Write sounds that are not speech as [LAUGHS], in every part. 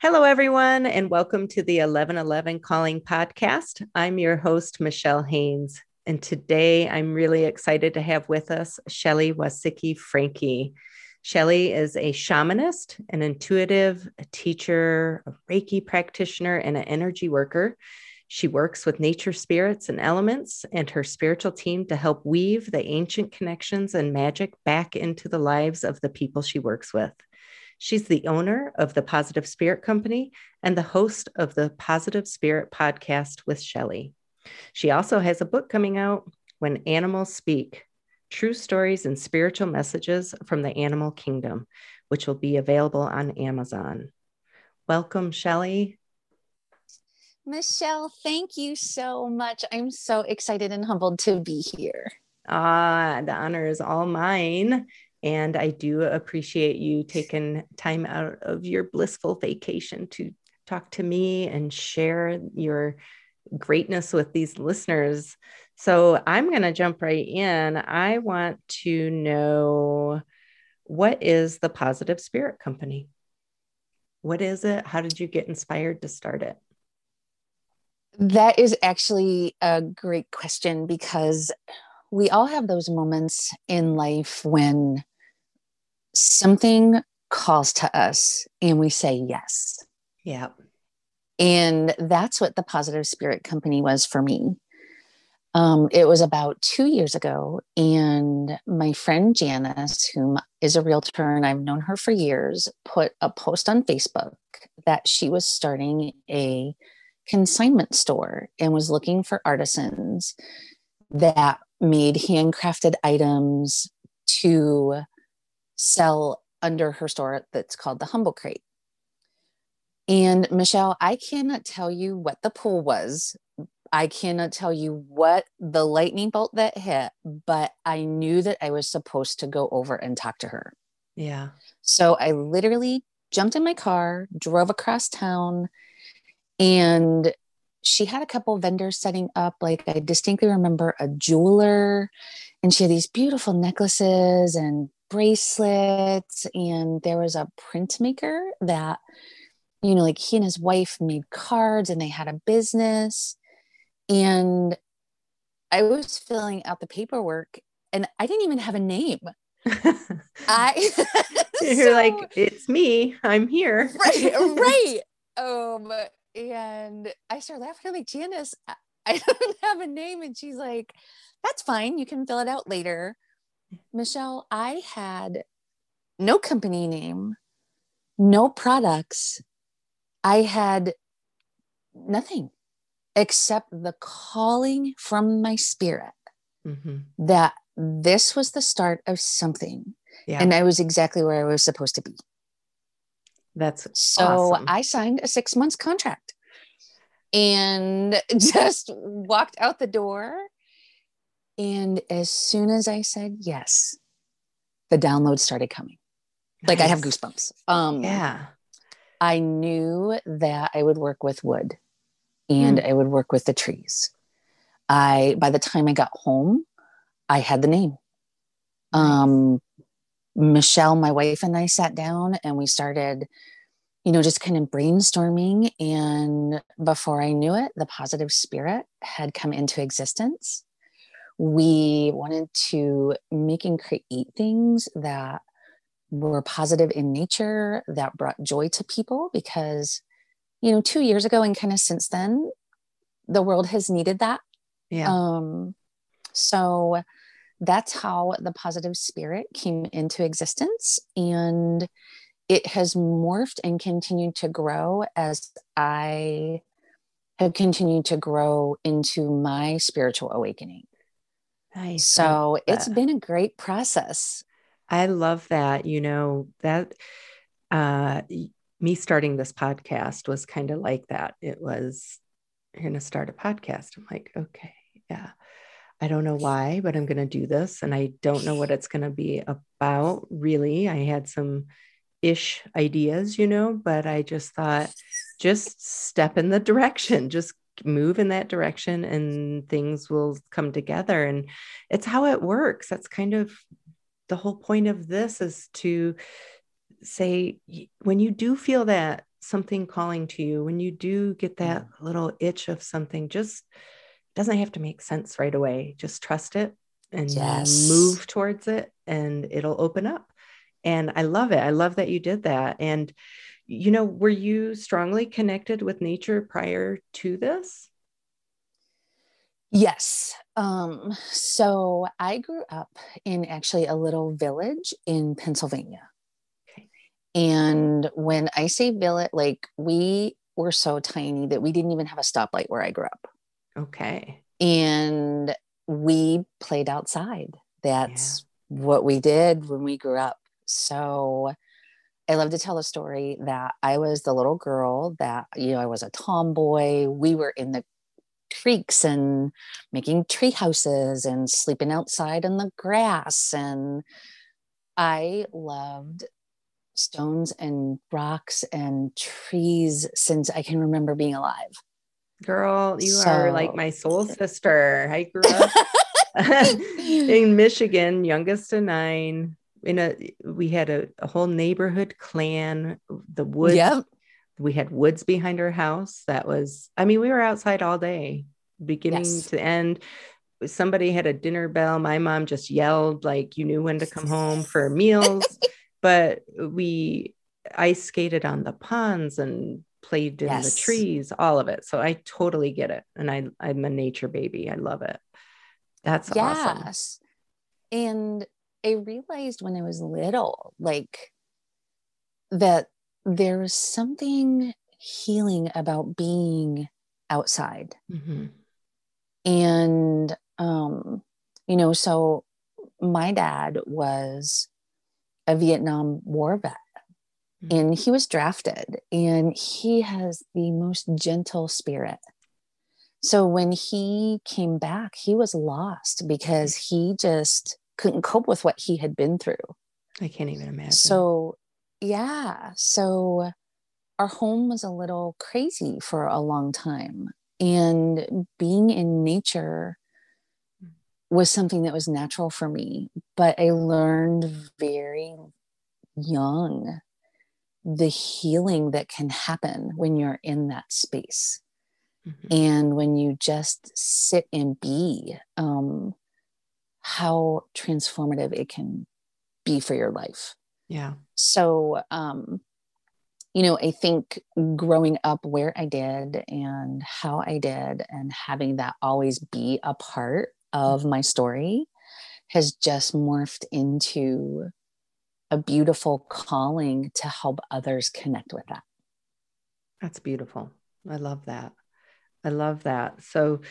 Hello, everyone, and welcome to the 1111 Calling Podcast. I'm your host, Michelle Haynes, and today I'm really excited to have with us Shelly Wasicki Frankie. Shelly is a shamanist, an intuitive a teacher, a Reiki practitioner, and an energy worker. She works with nature spirits and elements and her spiritual team to help weave the ancient connections and magic back into the lives of the people she works with. She's the owner of the Positive Spirit Company and the host of the Positive Spirit podcast with Shelly. She also has a book coming out, When Animals Speak True Stories and Spiritual Messages from the Animal Kingdom, which will be available on Amazon. Welcome, Shelly. Michelle, thank you so much. I'm so excited and humbled to be here. Ah, the honor is all mine. And I do appreciate you taking time out of your blissful vacation to talk to me and share your greatness with these listeners. So I'm going to jump right in. I want to know what is the Positive Spirit Company? What is it? How did you get inspired to start it? That is actually a great question because we all have those moments in life when something calls to us and we say yes. Yeah. And that's what the Positive Spirit Company was for me. Um, it was about two years ago, and my friend Janice, whom is a realtor and I've known her for years, put a post on Facebook that she was starting a consignment store and was looking for artisans that made handcrafted items to sell under her store that's called the Humble Crate. And Michelle, I cannot tell you what the pull was. I cannot tell you what the lightning bolt that hit, but I knew that I was supposed to go over and talk to her. Yeah. So I literally jumped in my car, drove across town, and she had a couple vendors setting up. Like I distinctly remember a jeweler, and she had these beautiful necklaces and bracelets and there was a printmaker that you know like he and his wife made cards and they had a business and i was filling out the paperwork and i didn't even have a name. [LAUGHS] I [LAUGHS] you're so, like it's me. I'm here. Right [LAUGHS] right. Um and i started laughing. I'm like janice i don't have a name. And she's like that's fine. You can fill it out later Michelle, I had no company name, no products. I had nothing except the calling from my spirit mm-hmm. that this was the start of something. Yeah. And I was exactly where I was supposed to be. That's so awesome. I signed a six months contract and [LAUGHS] just walked out the door and as soon as I said yes, the downloads started coming. Nice. Like I have goosebumps. Um, yeah. I knew that I would work with wood and mm. I would work with the trees. I, by the time I got home, I had the name. Um, Michelle, my wife, and I sat down and we started, you know, just kind of brainstorming. And before I knew it, the positive spirit had come into existence we wanted to make and create things that were positive in nature that brought joy to people because you know two years ago and kind of since then the world has needed that. Yeah. Um so that's how the positive spirit came into existence and it has morphed and continued to grow as i have continued to grow into my spiritual awakening Nice. So it's been a great process. I love that. You know, that uh, me starting this podcast was kind of like that. It was, you're going to start a podcast. I'm like, okay, yeah. I don't know why, but I'm going to do this. And I don't know what it's going to be about, really. I had some ish ideas, you know, but I just thought, just step in the direction, just move in that direction and things will come together and it's how it works that's kind of the whole point of this is to say when you do feel that something calling to you, when you do get that mm. little itch of something, just doesn't have to make sense right away. Just trust it and yes. move towards it and it'll open up. And I love it. I love that you did that. And, you know, were you strongly connected with nature prior to this? Yes. Um, so I grew up in actually a little village in Pennsylvania. Okay. And when I say village, like we were so tiny that we didn't even have a stoplight where I grew up. Okay. And we played outside. That's yeah. what we did when we grew up. So I love to tell a story that I was the little girl that, you know, I was a tomboy. We were in the creeks and making tree houses and sleeping outside in the grass. And I loved stones and rocks and trees since I can remember being alive. Girl, you so, are like my soul [LAUGHS] sister. I grew up [LAUGHS] [LAUGHS] in Michigan, youngest of nine. In a, we had a, a whole neighborhood clan. The woods. Yep. We had woods behind our house. That was, I mean, we were outside all day, beginning yes. to end. Somebody had a dinner bell. My mom just yelled like you knew when to come home for [LAUGHS] meals. but we ice skated on the ponds and played in yes. the trees, all of it. So I totally get it. And I, I'm a nature baby. I love it. That's yes. awesome. And I realized when I was little, like that there was something healing about being outside. Mm-hmm. And, um, you know, so my dad was a Vietnam War vet Mm-hmm. and he was drafted and he has the most gentle spirit so when he came back he was lost because he just couldn't cope with what he had been through i can't even imagine so yeah so our home was a little crazy for a long time and being in nature was something that was natural for me but i learned very young the healing that can happen when you're in that space. Mm-hmm. And when you just sit and be, um, how transformative it can be for your life. Yeah. So, um, you know, I think growing up where I did and how I did, and having that always be a part of my story has just morphed into a beautiful calling to help others connect with that. That's beautiful. I love that. I love that. So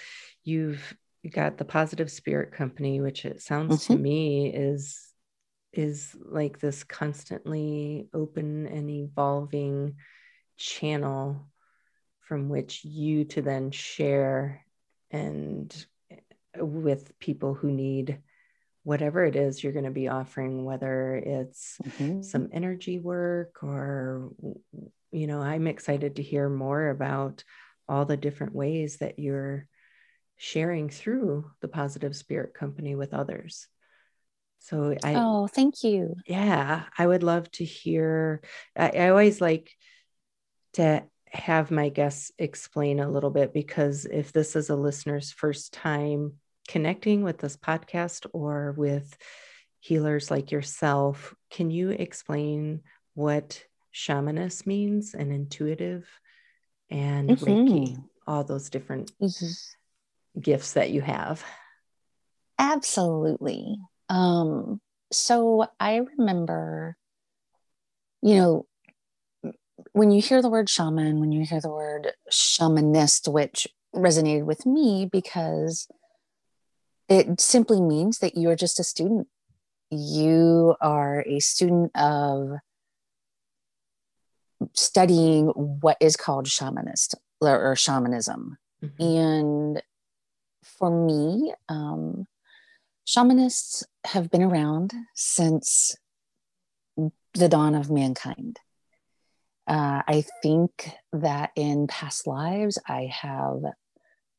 you've you got the positive spirit company, which it sounds mm-hmm. to me is is like this constantly open and evolving channel from which you to then share and with people who need whatever it is you're going to be offering, whether it's mm-hmm. some energy work or, you know, I'm excited to hear more about all the different ways that you're sharing through the Positive Spirit Company with others. So I oh, thank you. Yeah, I would love to hear. I, I always like to have my guests explain a little bit because if this is a listener's first time connecting with this podcast or with healers like yourself, can you explain what shamanist means and intuitive and mm-hmm. Reiki, all those different mm-hmm. Gifts that you have? Absolutely. Um, so I remember, you know, when you hear the word shaman, when you hear the word shamanist, which resonated with me because it simply means that you're just a student. You are a student of studying what is called shamanist or, shamanism. Mm-hmm. And for me, um, shamanists have been around since the dawn of mankind. Uh, I think that in past lives, I have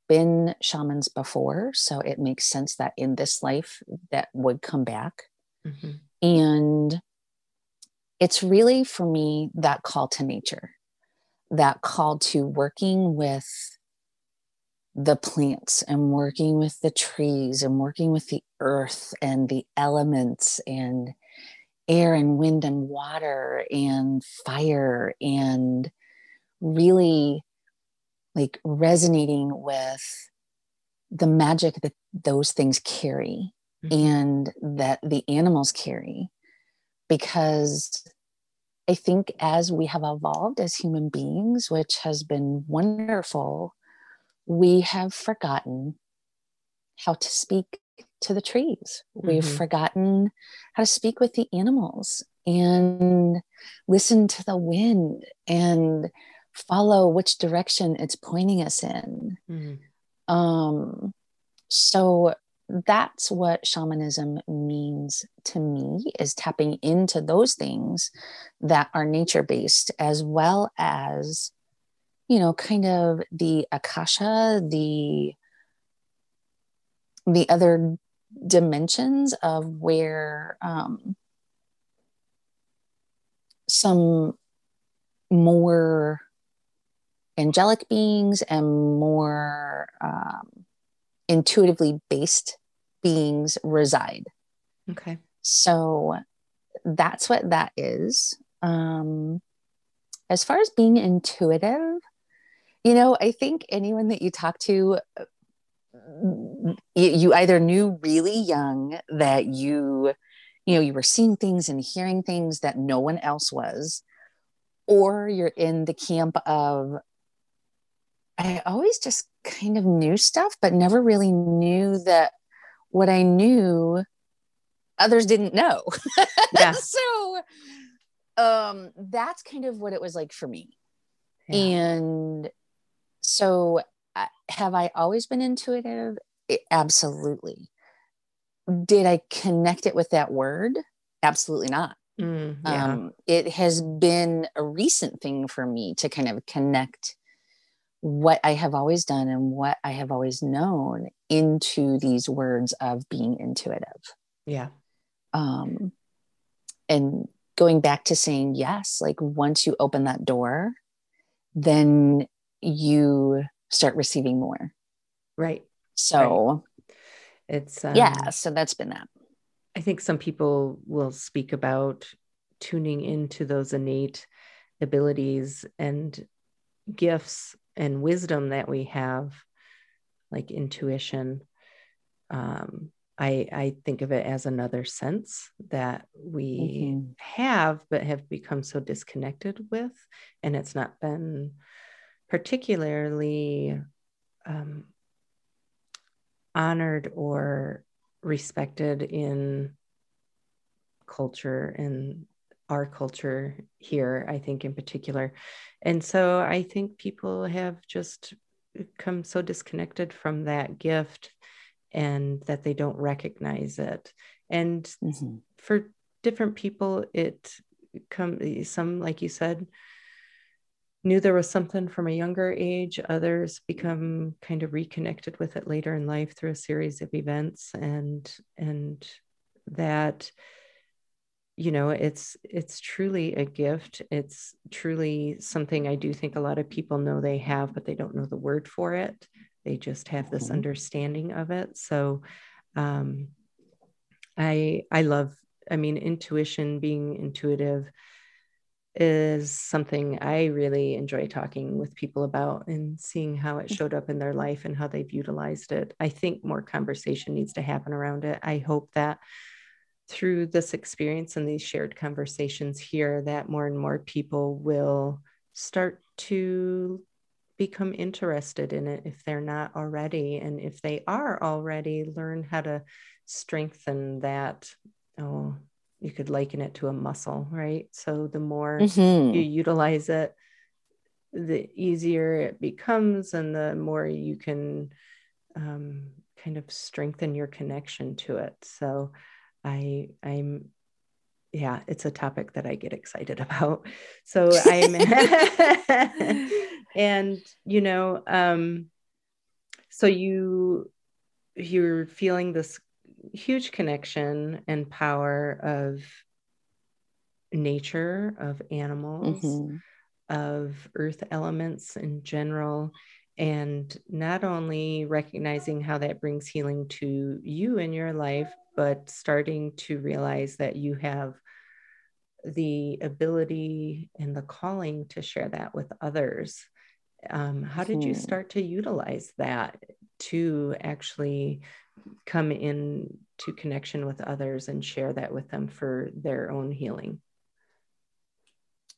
been shamans before, so it makes sense that in this life that would come back. Mm-hmm. And it's really for me that call to nature. that call to working with the plants and working with the trees and working with the earth and the elements and air and wind and water and fire and really like resonating with the magic that those things carry mm-hmm. and that the animals carry because I think as we have evolved as human beings, which has been wonderful, we have forgotten how to speak to the trees. Mm-hmm. We've forgotten how to speak with the animals and listen to the wind and follow which direction it's pointing us in. Mm-hmm. Um, so that's what shamanism means to me is tapping into those things that are nature based as well as you know kind of the akasha the the other dimensions of where um, some more angelic beings and more um, intuitively based beings reside. Okay. So that's what that is. Um, as far as being intuitive, you know, I think anyone that you talk to, you either knew really young that you, you know, you were seeing things and hearing things that no one else was, or you're in the camp of, I always just kind of knew stuff, but never really knew that what I knew others didn't know. Yeah. [LAUGHS] so um that's kind of what it was like for me. Yeah. And so uh, have I always been intuitive? It, absolutely. Did I connect it with that word? Absolutely not. Mm, yeah. um, it has been a recent thing for me to kind of connect what I have always done and what I have always known into these words of being intuitive. Yeah. Um, and going back to saying yes, like once you open that door, then you start receiving more. Right. So right. it's, um, yeah, so that's been that. I think some people will speak about tuning into those innate abilities and gifts and wisdom that we have, like intuition. Um, I, I think of it as another sense that we mm-hmm. have, but have become so disconnected with. And it's not been particularly um, honored or respected in culture and our culture here, I think, in particular. And so I think people have just come so disconnected from that gift and that they don't recognize it. And mm-hmm. for different people, it come some, like you said, knew there was something from a younger age others become kind of reconnected with it later in life through a series of events and and that you know it's it's truly a gift. It's truly something i do think a lot of people know they have but they don't know the word for it. They just have this mm-hmm. understanding of it. So um i i love i mean intuition being intuitive is something i really enjoy talking with people about and seeing how it mm. showed up in their life and how they've utilized it. I think more conversation needs to happen around it. I hope that through this experience and these shared conversations here that more and more people will start to become interested in it if they're not already. And if they are already learn how to strengthen that oh you could liken it to a muscle right so the more mm-hmm. you utilize it the easier it becomes and the more you can um, kind of strengthen your connection to it so I I'm yeah, it's a topic that I get excited [LAUGHS] about. So I'm [LAUGHS] and you know, um so you you're feeling this huge connection and power of nature of animals mm-hmm. of earth elements in general and not only recognizing how that brings healing to you in your life but starting to realize that you have the ability and the calling to share that with others um, how did you hmm. start to utilize that to actually come in to connection with others and share that with them for their own healing?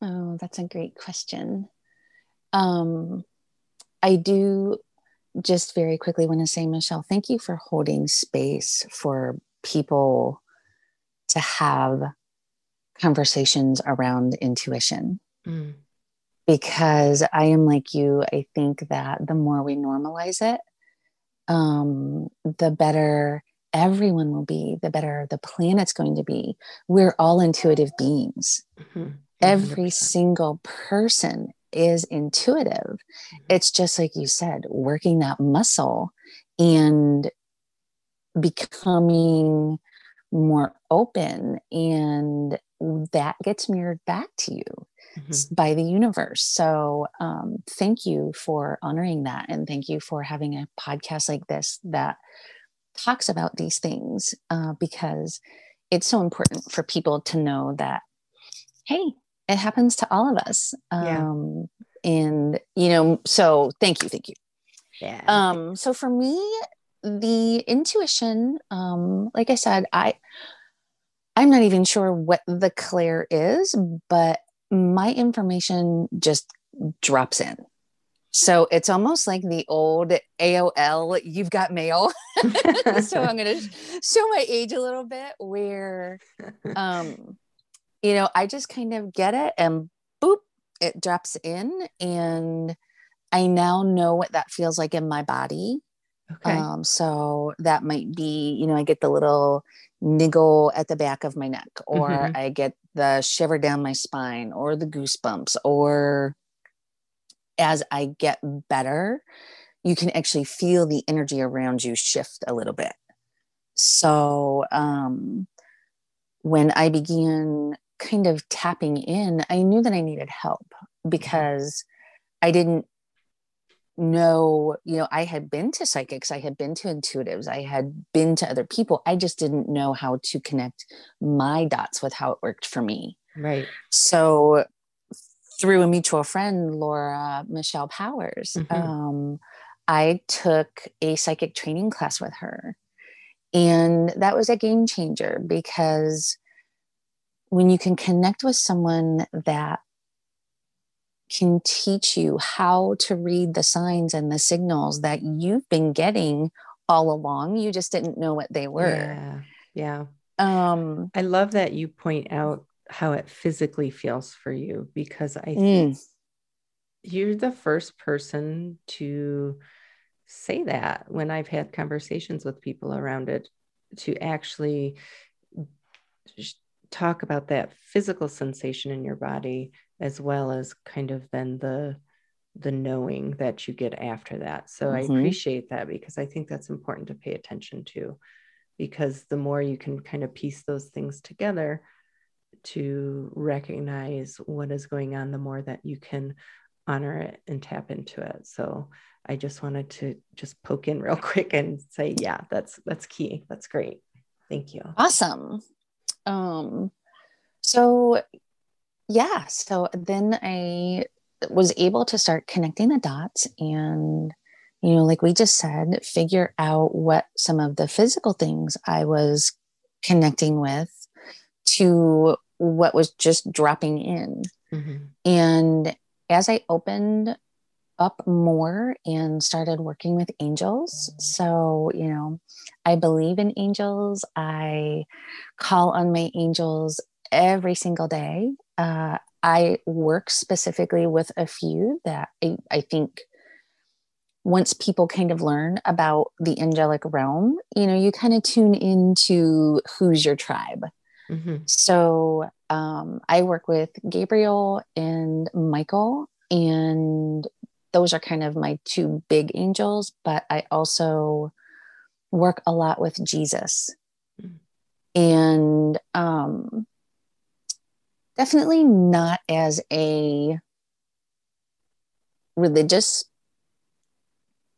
Oh that's a great question. Um, i do just very quickly want to say michelle thank you for holding space for people to have conversations around intuition. Mm. Because I am like you. I think that the more we normalize it, um, the better everyone will be, the better the planet's going to be. We're all intuitive beings. Mm-hmm. Every single person is intuitive. Mm-hmm. It's just like you said, working that muscle and becoming more open, and that gets mirrored back to you mm-hmm. by the universe. So, um, thank you for honoring that. And thank you for having a podcast like this that talks about these things uh, because it's so important for people to know that, hey, it happens to all of us. Um, yeah. And, you know, so thank you. Thank you. Yeah. Um, so for me, the intuition, um, like I said, I, I'm not even sure what the clair is, but my information just drops in. So it's almost like the old AOL, you've got mail. [LAUGHS] so I'm going [LAUGHS] to show my age a little bit where, um, you know, I just kind of get it and boop, it drops in. And I now know what that feels like in my body. Okay. Um, so that might be, you know, I get the little niggle at the back of my neck, or mm-hmm. I get the shiver down my spine, or the goosebumps, or as I get better, you can actually feel the energy around you shift a little bit. So um, when I began kind of tapping in, I knew that I needed help mm-hmm. because I didn't know, you know, I had been to psychics, I had been to intuitives, I had been to other people. I just didn't know how to connect my dots with how it worked for me. Right. So through a mutual friend, Laura Michelle Powers, mm-hmm. um, I took a psychic training class with her. And that was a game changer because when you can connect with someone that can teach you how to read the signs and the signals that you've been getting all along. You just didn't know what they were. Yeah. Yeah. Um, I love that you point out how it physically feels for you because I think mm. you're the first person to say that when I've had conversations with people around it to actually talk about that physical sensation in your body as well as kind of then the the knowing that you get after that. So mm-hmm. i appreciate that because i think that's important to pay attention to because the more you can kind of piece those things together to recognize what is going on the more that you can honor it and tap into it. So i just wanted to just poke in real [LAUGHS] quick and say yeah that's that's key. That's great. Thank you. Awesome. Um so yeah, so then I was able to start connecting the dots and you know like we just said figure out what some of the physical things i was connecting with to what was just dropping in mm-hmm. and as i opened up more and started working with angels so you know i believe in angels i call on my angels every single day uh, I work specifically with a few that I, I think once people kind of learn about the angelic realm, you know, you kind of tune into who's your tribe. Mm-hmm. So um, I work with Gabriel and Michael, and those are kind of my two big angels, but I also work a lot with Jesus. Mm-hmm. And um, definitely not as a religious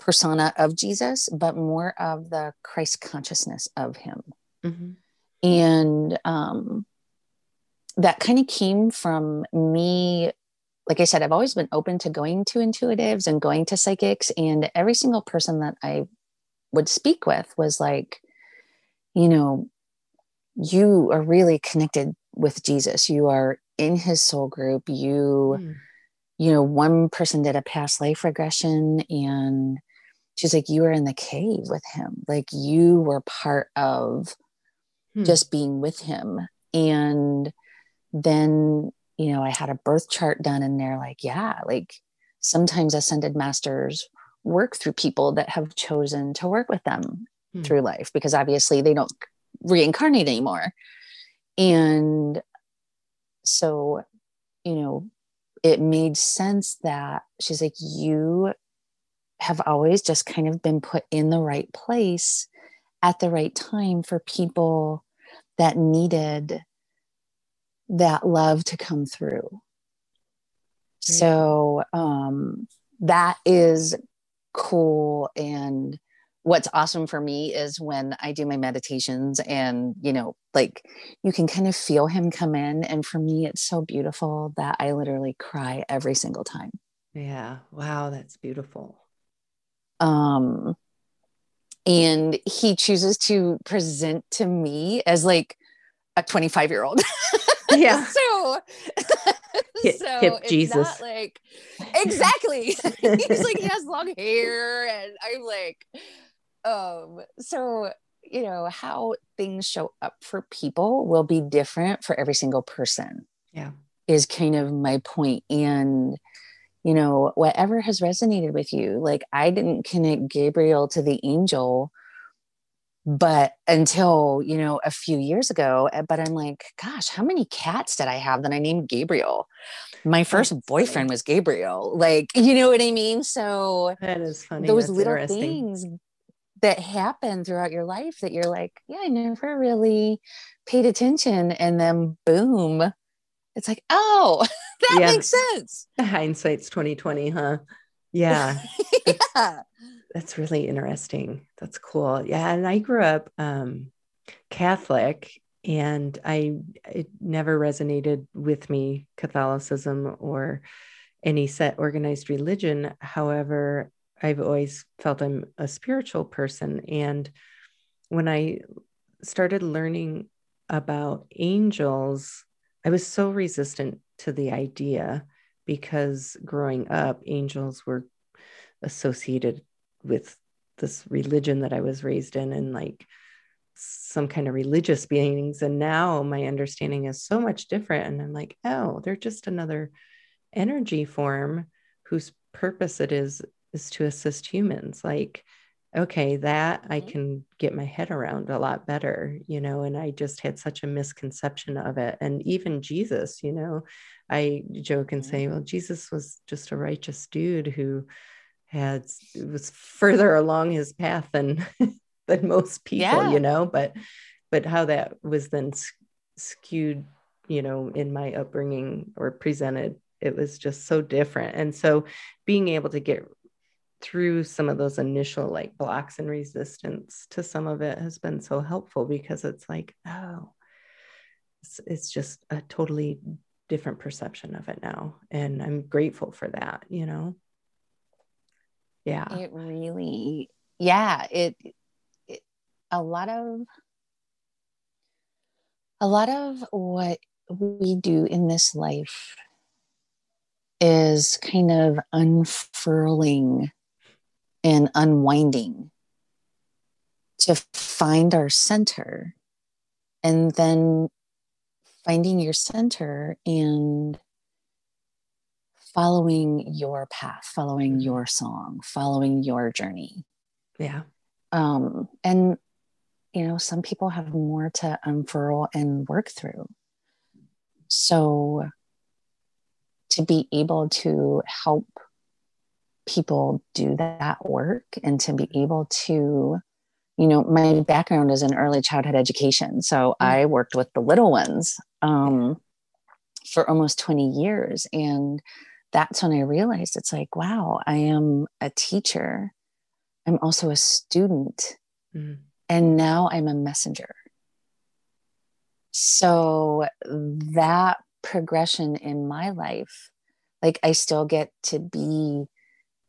persona of Jesus, but more of the Christ consciousness of him. Mm-hmm. And um, that kind of came from me. Like I said, I've always been open to going to intuitives and going to psychics. And every single person that I would speak with was like, you know, you are really connected with Jesus. You are in his soul group. You, mm. you know, one person did a past life regression and she's like, you were in the cave with him. Like you were part of hmm. just being with him. And then, you know, I had a birth chart done and they're like, yeah, like sometimes ascended masters work through people that have chosen to work with them hmm. through life because obviously they don't reincarnate anymore. And so, you know, it made sense that she's like, you have always just kind of been put in the right place at the right time for people that needed that love to come through. So um, that is cool. And what's awesome for me is when I do my meditations and, you know, like you can kind of feel him come in. And for me, it's so beautiful that I literally cry every single time. Yeah. Wow. That's beautiful. Um, and he chooses to present to me as like a 25 year old. [LAUGHS] Yeah. so, [LAUGHS] hip, so hip Jesus. like exactly. [LAUGHS] He's like he has long hair, and I'm like, um. So you know how things show up for people will be different for every single person. Yeah, is kind of my point, and you know whatever has resonated with you. Like I didn't connect Gabriel to the angel but until you know a few years ago eh, but i'm like gosh how many cats did i have that i named gabriel my first boyfriend was gabriel like [LAUGHS] you know what i mean so that is funny those That's little things that happen throughout your life that you're like yeah i never really paid attention and then boom it's like oh [LAUGHS] that yeah. makes sense [LAUGHS] hindsight's 2020 huh yeah [LAUGHS] yeah that's really interesting. That's cool. Yeah, and I grew up um, Catholic, and I it never resonated with me Catholicism or any set organized religion. However, I've always felt I'm a spiritual person, and when I started learning about angels, I was so resistant to the idea because growing up, angels were associated with this religion that I was raised in and like some kind of religious [LAUGHS] beings. And now my understanding is so much different. And I'm like, oh, they're just another energy form whose purpose it is is to assist humans. Like, okay, that I mm-hmm. can get my head around a lot better, you know, and I just had such a misconception of it. And even Jesus, you know, I joke and say, mm-hmm. well, Jesus was just a righteous dude who had was further along his path than [LAUGHS] than most people yeah. you know but but how that was then skewed you know in my upbringing or presented it was just so different and so being able to get through some of those initial like blocks and resistance to some of it has been so helpful because it's like oh it's, it's just a totally different perception of it now. And i'm grateful for that you know? Yeah. It really yeah it, it a lot of a lot of what we do in this life is kind of unfurling and unwinding to find our center and then finding your center and following your path, following mm-hmm. your song, following your journey. Yeah. Um, and, you know, some people have more to unfurl and work through. So to be able to help people do that work and to be able to, you know, my background is in early childhood education. So mm-hmm. I worked with the little ones um, for almost 20 years. And that's when I realized it's like, wow, I am a teacher. I'm also a student. Mm. And now I'm a messenger. So that progression in my life, like I still get to be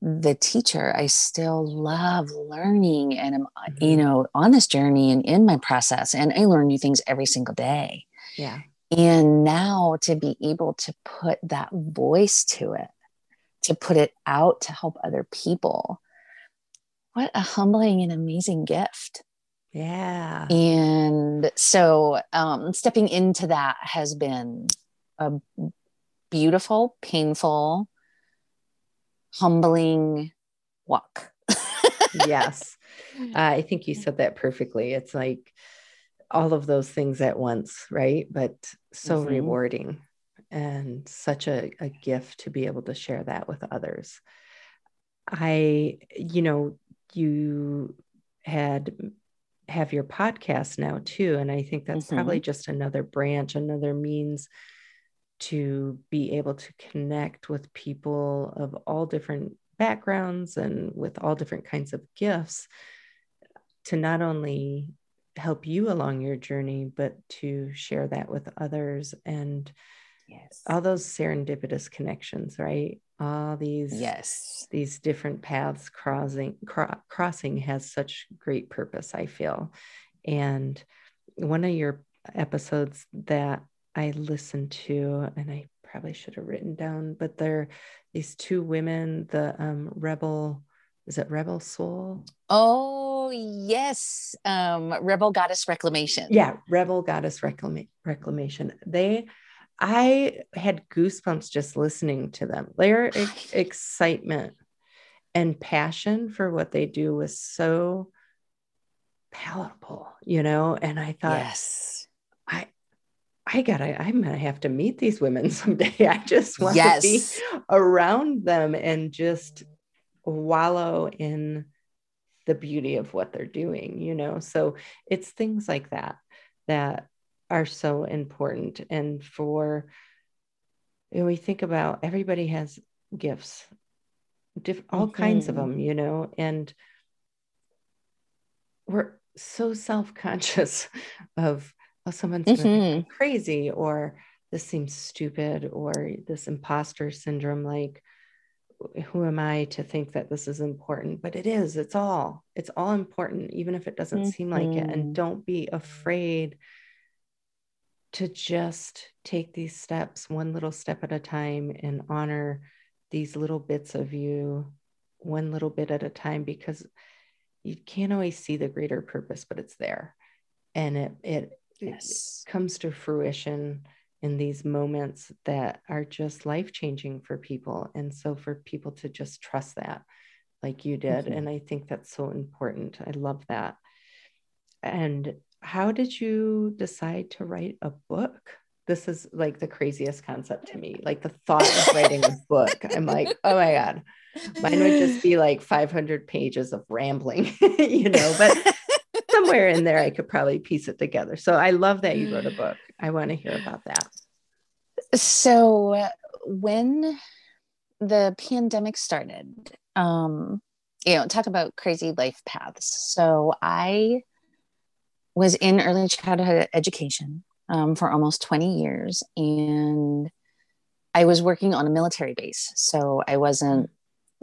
the teacher. I still love learning and I'm, mm-hmm. you know, on this journey and in my process. And I learn new things every single day. Yeah. And now to be able to put that voice to it, to put it out to help other people, what a humbling and amazing gift. Yeah. And so um, stepping into that has been a beautiful, painful, humbling walk. [LAUGHS] yes. Uh, I think you said that perfectly. It's like all of those things at once, right? But so mm-hmm. rewarding and such a, a gift to be able to share that with others. I, you know, you had have your podcast now too. And I think that's mm-hmm. probably just another branch, another means to be able to connect with people of all different backgrounds and with all different kinds of gifts to not only help you along your journey, but to share that with others and yes. all those serendipitous connections, right? All these yes, these different paths crossing cro- crossing has such great purpose. I feel, and one of your episodes that I listened to, and I probably should have written down, but there these two women, the um, rebel, is it Rebel Soul? Oh, yes. Um, Rebel Goddess Reclamation. Yeah, Rebel Goddess Reclama- Reclamation. They, I had goosebumps just listening to them. Their ex- excitement and passion for what they do was so palatable, you know? And I thought, yes. I, gotta, I'm gonna have to meet these women [LAUGHS] someday. I just want yes. to be around them and just wallow in the beauty of what they're doing, you know? So it's things like that that are so important. And for, know, we think about everybody has gifts, diff- all mm-hmm. kinds of mm-hmm. them, you know, and we're so self conscious [LAUGHS] of oh, someone's mm-hmm. crazy or this seems stupid or this imposter syndrome like who am i to think that this is important but it is it's all it's all important even if it doesn't mm-hmm. seem like it and mm-hmm. don't be afraid to just take these steps one little step at a time and honor these little bits of you one little bit at a time because you can't always see the greater purpose but it's there and it it yes. comes to fruition in these moments that are just life changing for people. And so for people to just trust that, like you did. Mm-hmm. And I think that's so important. I love that. And how did you decide to write a book? This is like the craziest concept to me. Like the thought of writing a book. I'm like, [LAUGHS] oh my God. Mine would just be like 500 pages of rambling, [LAUGHS] you know, but somewhere in there, I could probably piece it together. So I love that you wrote a book. [SIGHS] I want to hear about that. So when the pandemic started, um, you know, talk about crazy life paths. So I was in early childhood education um, for almost 20 years and I was working on a military base. So I wasn't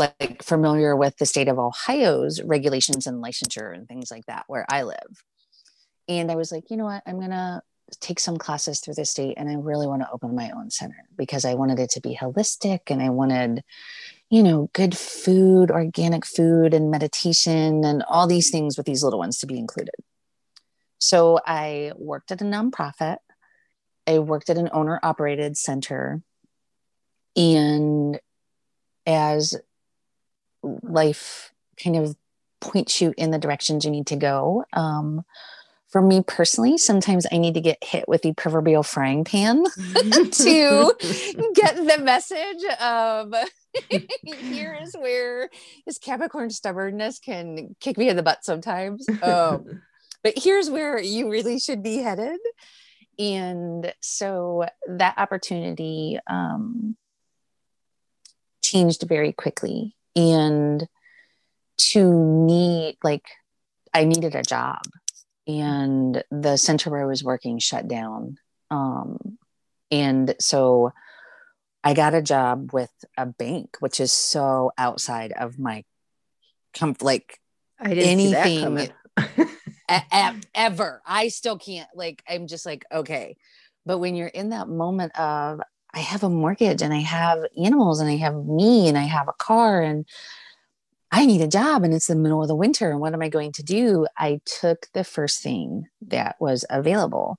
like familiar with the state of Ohio's regulations and licensure and things like that where I live. And I was like, you know what, I'm going to take some classes through the state and I really want to open my own center because I wanted it to be holistic and I wanted, you know, good food, organic food and meditation and all these things with these little ones to be included. So I worked at a nonprofit. I worked at an owner operated center. And as life kind of points you in the directions you need to go. Um, for me personally, sometimes I need to get hit with the proverbial frying pan [LAUGHS] to get the message of [LAUGHS] here is where this Capricorn stubbornness can kick me in the butt sometimes. Um, but here's where you really should be headed. And so that opportunity um, changed very quickly. And to need, like, I needed a job, and the center where I was working shut down. Um, and so I got a job with a bank, which is so outside of my comfort, like I didn't anything [LAUGHS] ever. I still can't, like, I'm just like, okay. But when you're in that moment of, I have a mortgage and I have animals and I have me and I have a car and I need a job and it's the middle of the winter and what am I going to do? I took the first thing that was available.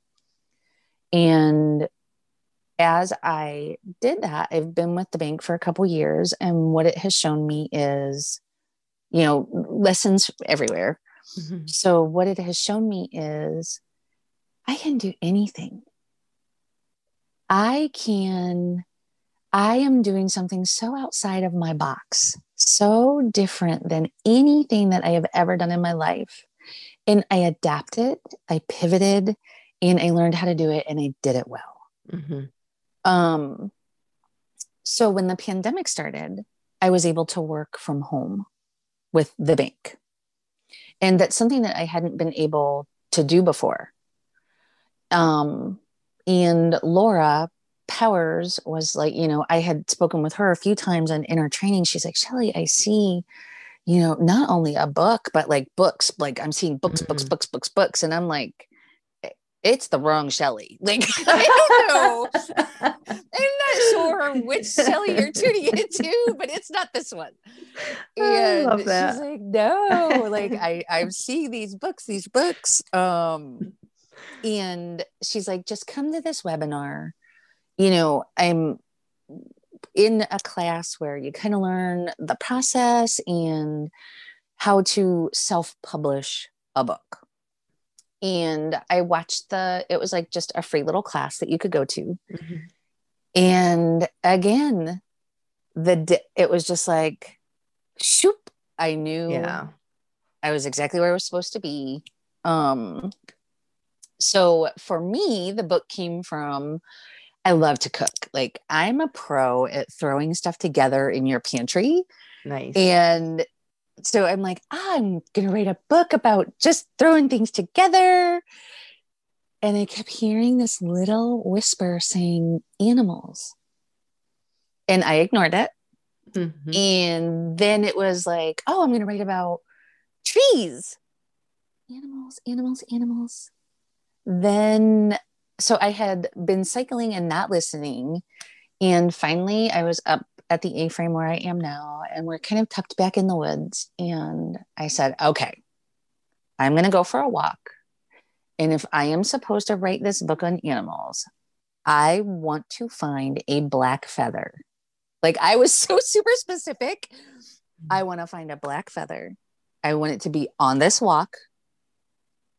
And as I did that, I've been with the bank for a couple years and what it has shown me is you know lessons everywhere. Mm-hmm. So what it has shown me is I can do anything. I can I am doing something so outside of my box so different than anything that I have ever done in my life. And I adapted, I pivoted, and I learned how to do it, and I did it well. Mm-hmm. Um, so when the pandemic started, I was able to work from home with the bank. And that's something that I hadn't been able to do before. Um, and Laura Powers was like, you know, I had spoken with her a few times on in our training. She's like, Shelly, I see, you know, not only a book, but like books, like I'm seeing books, mm-hmm. books, books, books, books. And I'm like, it's the wrong Shelly. [LAUGHS] Like, [LAUGHS] I don't know. I'm not sure which Shelly you're tuning into, but it's not this one. [LAUGHS] And I love that. she's like, no, like I, I'm seeing these books, these books. Um, and she's like, just come to this webinar you know, I'm in a class where you kind of learn the process and how to self publish a book. And I watched the, it was like just a free little class that you could go to. Mm-hmm. And again, the, it was just like, shoop, I knew yeah. I was exactly where I was supposed to be. Um, so for me, the book came from I love to cook. Like I'm a pro at throwing stuff together in your pantry. Nice. And so I'm like, ah, I'm going to write a book about just throwing things together. And I kept hearing this little whisper saying animals. And I ignored it. Mm-hmm. And then it was like, oh, I'm going to write about trees. Animals, animals, animals. Then so I had been cycling and not listening. And finally, I was up at the A frame where I am now, and we're kind of tucked back in the woods. And I said, okay, I'm going to go for a walk. And if I am supposed to write this book on animals, I want to find a black feather. Like I was [LAUGHS] so super specific. Mm-hmm. I want to find a black feather. I want it to be on this walk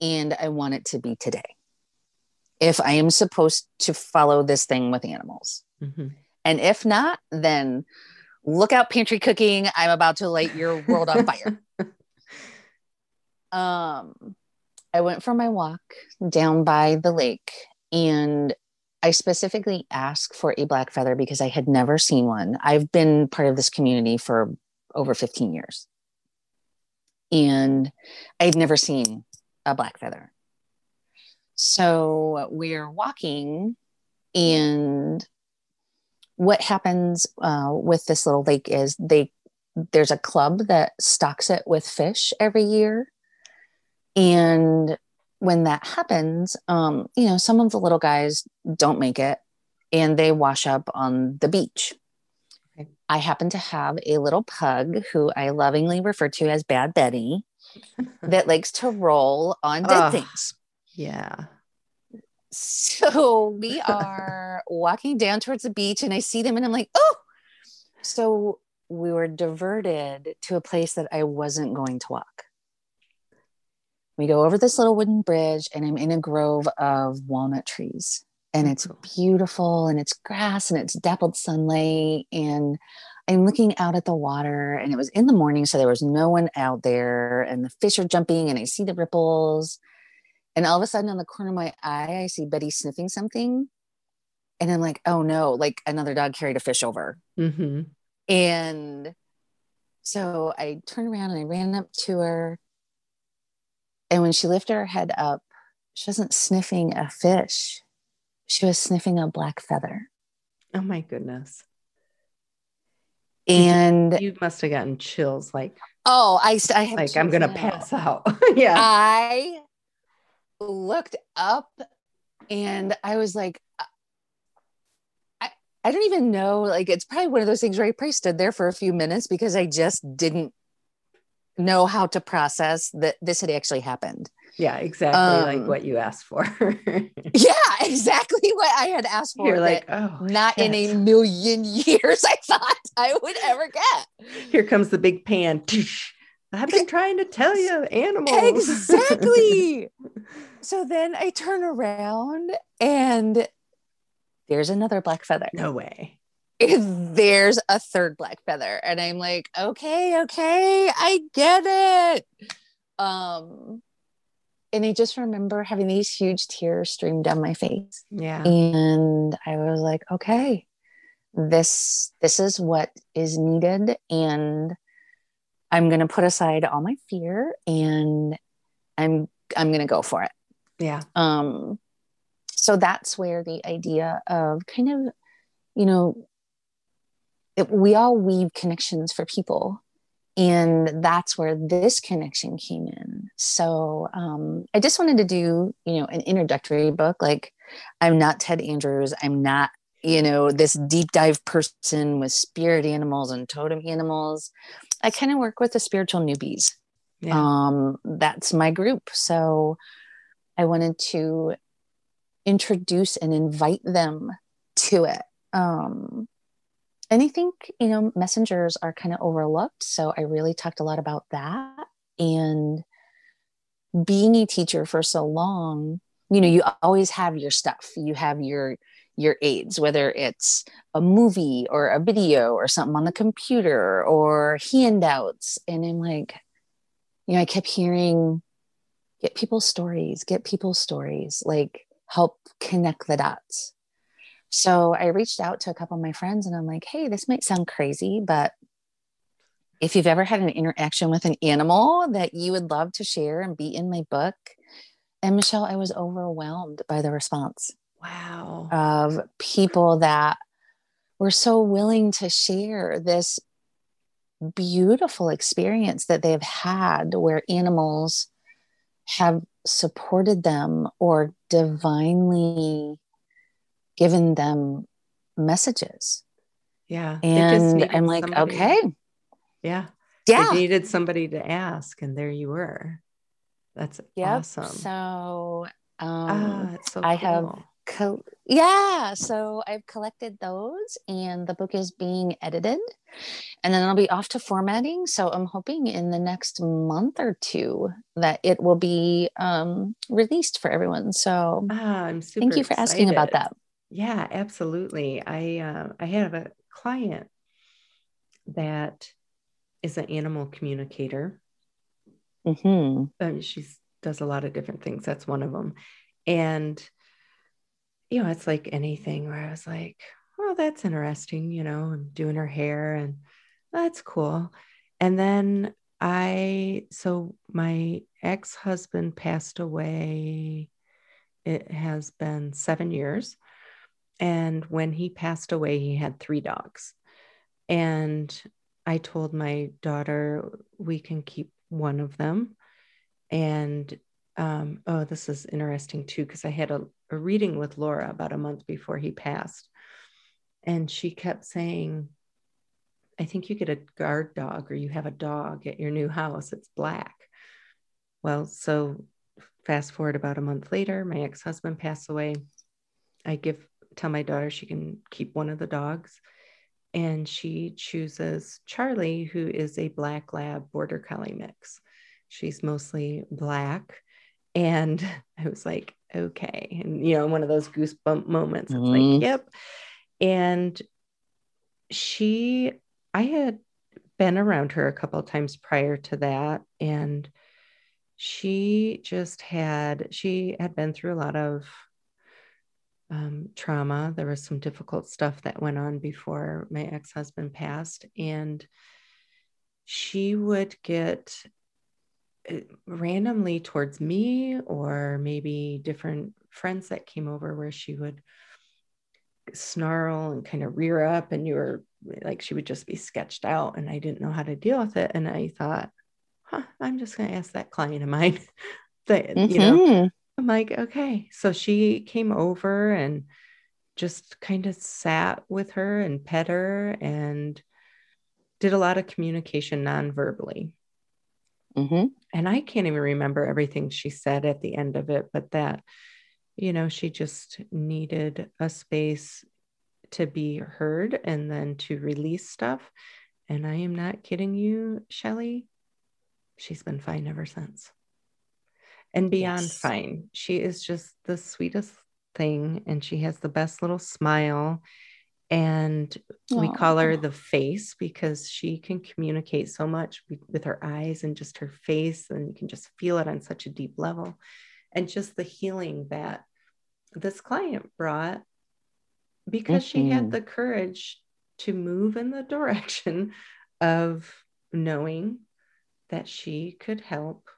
and I want it to be today if I am supposed to follow this thing with animals. Mm-hmm. And if not, then look out pantry cooking. I'm about to light your world on fire. [LAUGHS] um, I went for my walk down by the lake and I specifically asked for a black feather because I had never seen one. I've been part of this community for over 15 years. And I had never seen a black feather. So we're walking, and what happens uh, with this little lake is they there's a club that stocks it with fish every year, and when that happens, um, you know, some of the little guys don't make it, and they wash up on the beach. Okay. I happen to have a little pug who I lovingly refer to as Bad Betty that likes to roll on dead things. Yeah. So we are [LAUGHS] walking down towards the beach and I see them and I'm like, oh. So we were diverted to a place that I wasn't going to walk. We go over this little wooden bridge and I'm in a grove of walnut trees. And it's mm-hmm. beautiful and it's grass and it's dappled sunlight. And I'm looking out at the water and it was in the morning. So there was no one out there and the fish are jumping and I see the ripples and all of a sudden, on the corner of my eye, I see Betty sniffing something. And I'm like, oh no, like another dog carried a fish over. Mm-hmm. And so I turned around and I ran up to her. And when she lifted her head up, she wasn't sniffing a fish, she was sniffing a black feather. Oh my goodness. And you, must have gotten chills like, oh, I, I like I'm going to pass out. [LAUGHS] yeah. I looked up and I was like, uh, I, I don't even know. Like, it's probably one of those things where I probably stood there for a few minutes because I just didn't know how to process that this had actually happened. Yeah, exactly um, like what you asked for. [LAUGHS] yeah, [LAUGHS] exactly what I had asked for. You're like, oh, not shit. in a million [LAUGHS] years I thought I would ever get. Here comes the big pan. I've been trying to tell you, animals. Exactly. so then I turn around and there's another black feather. No way. There's a third black feather. And I'm like, okay, okay, I get it. Um, and I just remember having these huge tears stream down my face. Yeah. And I was like, okay, this this is what is needed. And I'm gonna put aside all my fear and I'm I'm gonna go for it. Yeah. Um so that's where the idea of kind of, you know, it, we all weave connections for people. And that's where this connection came in. So um, i just wanted to do you know an introductory book like i'm not ted andrews. I'm not you know this deep dive person with spirit animals and totem animals. I kind of work with the spiritual newbies. Yeah. um, that's my group. So i wanted to introduce and invite them to it. Um, and I think, you know, messengers are kind of overlooked. So I really talked a lot about that. And being a teacher for so long, you know, you always have your stuff. You have your your aids, whether it's a movie or a video or something on the computer or handouts. And I'm like, you know, I kept hearing, get people's stories, get people's stories, like help connect the dots. So I reached out to a couple of my friends and I'm like, hey, this might sound crazy, but if you've ever had an interaction with an animal that you would love to share and be in my book. And Michelle, I was overwhelmed by the response. Wow. Of people that were so willing to share this beautiful experience that they've had where animals have supported them or divinely given them messages. Yeah. And I'm like, somebody. okay. Yeah. Yeah. They needed somebody to ask, and there you were. That's yep. awesome. So, um, ah, so I have, co- yeah. So I've collected those, and the book is being edited, and then I'll be off to formatting. So I'm hoping in the next month or two that it will be um, released for everyone. So, ah, I'm super. Thank you for excited. asking about that. Yeah, absolutely. I uh, I have a client that is an animal communicator. Mm-hmm. Um, she does a lot of different things. That's one of them. And you know, it's like anything where I was like, "Oh, that's interesting." You know, and doing her hair, and that's cool. And then I, so my ex husband passed away. It has been seven years. And when he passed away, he had three dogs. And I told my daughter, we can keep one of them. And um, oh, this is interesting too, because I had a, a reading with Laura about a month before he passed. And she kept saying, I think you get a guard dog or you have a dog at your new house. It's black. Well, so fast forward about a month later, my ex husband passed away. I give tell my daughter she can keep one of the dogs. And she chooses Charlie, who is a black lab border collie mix. She's mostly black. And [LAUGHS] I was like, okay. And, you know, one of those goosebump moments. It's mm-hmm. like, yep. And she, I had been around her a couple of times prior to that. And she just had, she had been through a lot of um, trauma. There was some difficult stuff that went on before my ex husband passed. And she would get uh, randomly towards me or maybe different friends that came over where she would snarl and kind of rear up and you were like she would just be sketched out and I didn't know how to deal with it and I thought huh I'm just going to ask that client of mine [LAUGHS] that mm-hmm. you know mm-hmm. I'm like okay so she came over and just kind of sat with her and pet her and did a lot of communication non-verbally mm-hmm. and I can't even remember everything she said at the end of it but that you know, she just needed a space to be heard and then to release stuff. And I am not kidding you, Shelly. She's been fine ever since. And beyond yes. fine. She is just the sweetest thing. And she has the best little smile. And Aww. we call her the face because she can communicate so much with her eyes and just her face. And you can just feel it on such a deep level and just the healing that this client brought because mm-hmm. she had mm-hmm. the courage to move in the [LAUGHS] direction of knowing that she could help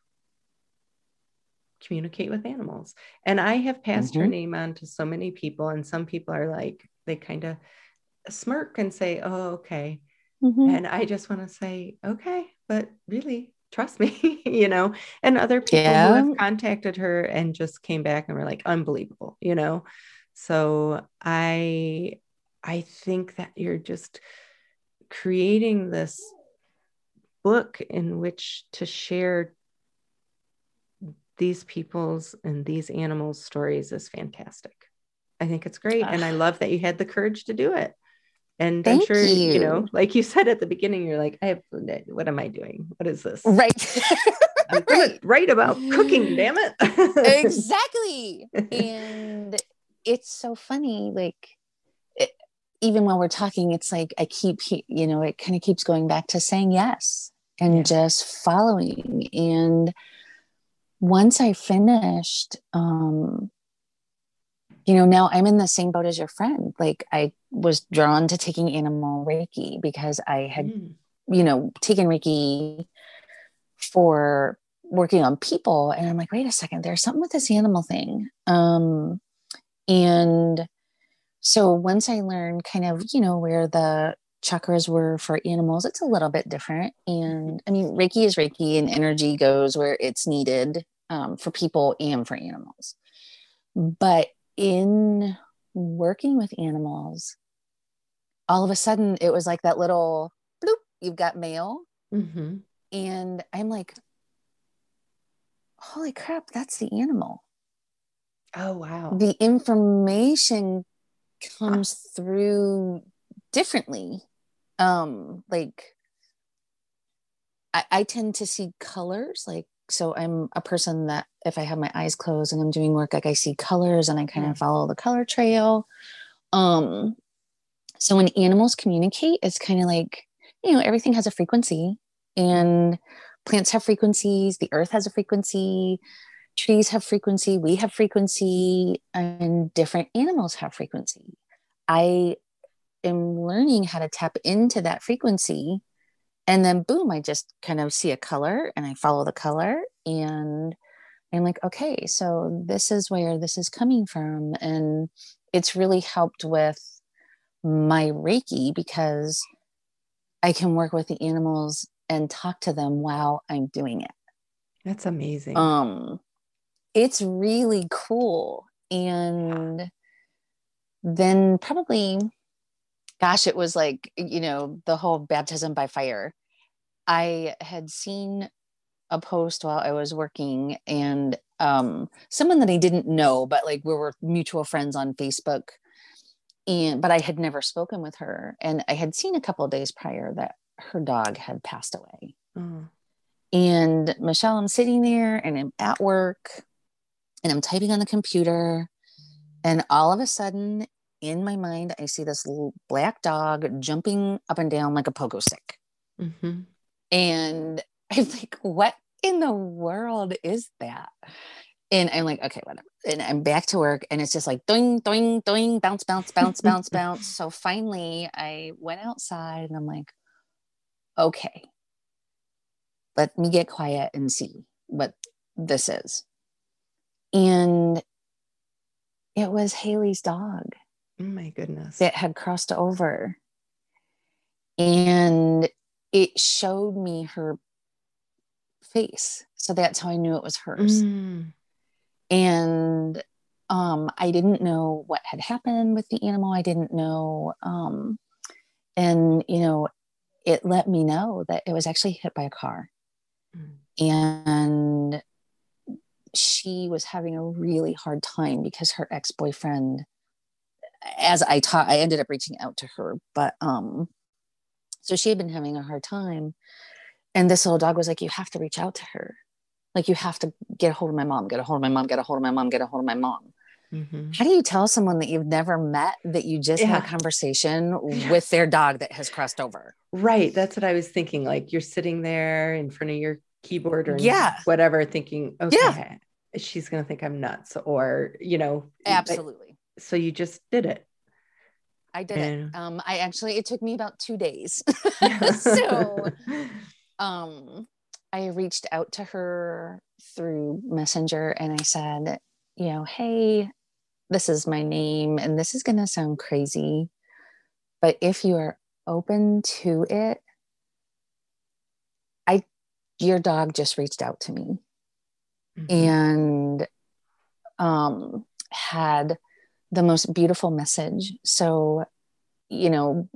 communicate with animals. And I have passed mm-hmm. her name on to so many people, and some people are like, they kind of smirk and say, Oh, okay. Mm-hmm. And I just want to say, Okay, but really, trust me, [LAUGHS] you know, and other people yeah. who have contacted her and just came back and were like, unbelievable, you know. So I I think that you're just creating this book in which to share these people's and these animals' stories is fantastic. I think it's great. And I love that you had the courage to do it. And Thank I'm sure, you. you. know, like you said at the beginning, you're like, I have, what am I doing? What is this? Right. [LAUGHS] I'm [LAUGHS] right. write about cooking, damn it. exactly. [LAUGHS] And it's so funny. Like, it, even while we're talking, it's like I keep, you know, it kind of keeps going back to saying yes and yeah. just following. And once I finished, um, you know, now I'm in the same boat as your friend. Like I was drawn to taking animal Reiki because I had, mm. you know, taken Reiki for working on people. And I'm like, wait a second, there's something with this animal thing. Um, and so once I learned kind of, you know, where the chakras were for animals, it's a little bit different. And I mean, Reiki is Reiki and energy goes where it's needed um, for people and for animals. But in working with animals, all of a sudden it was like that little bloop, you've got mail. Mm-hmm. And I'm like, holy crap, that's the animal. Oh, wow. The information comes through differently. Um, like I, I tend to see colors like so I'm a person that if I have my eyes closed and I'm doing work, like I see colors and I kind of follow the color trail. Um, so when animals communicate, it's kind of like, you know, everything has a frequency and plants have frequencies, the earth has a frequency, trees have frequency, we have frequency, and different animals have frequency. I am learning how to tap into that frequency and then boom i just kind of see a color and i follow the color and i'm like okay so this is where this is coming from. And it's really helped with my reiki because i can work with the animals and talk to them while i'm doing it. That's amazing. Um it's really cool. And then probably gosh, it was like, you know, the whole baptism by fire. I had seen a post while I was working and um, someone that I didn't know, but like we were mutual friends on Facebook. And but I had never spoken with her. And I had seen a couple days prior that her dog had passed away. Mm. And Michelle, I'm sitting there and I'm at work and I'm typing on the computer. And all of a sudden, in my mind, I see this little black dog jumping up and down like a pogo stick. Mm-hmm. And [LAUGHS] I'm like, what in the world is that? and I'm like, okay, whatever. And I'm back to work and it's just like doing, doing, doing, bounce, bounce, bounce, [LAUGHS] bounce, bounce. So finally I went outside and I'm like, okay, let me get quiet and see what this is. And it was Haley's dog. Oh my goodness. That had crossed over. And it showed me her face. So that's how I knew it was hers. Mm. And um, I didn't know what had happened with the animal. I didn't know. Um, and, you know, it let me know that it was actually hit by a car. Mm. And she was having a really hard time because her ex-boyfriend as I taught I ended up reaching out to her but um so she had been having a hard time and this little dog was like you have to reach out to her like you have to get a hold of my mom get a hold of my mom get a hold of my mom get a hold of my mom mm-hmm. how do you tell someone that you've never met that you just yeah. had a conversation yeah. with their dog that has crossed over right that's what i was thinking like you're sitting there in front of your keyboard or yeah whatever thinking okay yeah. she's gonna think i'm nuts or you know absolutely so you just did it I did and... it. Um, I actually it took me about two days. [LAUGHS] [LAUGHS] so [LAUGHS] um I reached out to her through Messenger and I said, you know, hey, this is my name and this is gonna sound crazy, but if you are open to it, I your dog just reached out to me mm-hmm. and um had the most beautiful message. So, you know,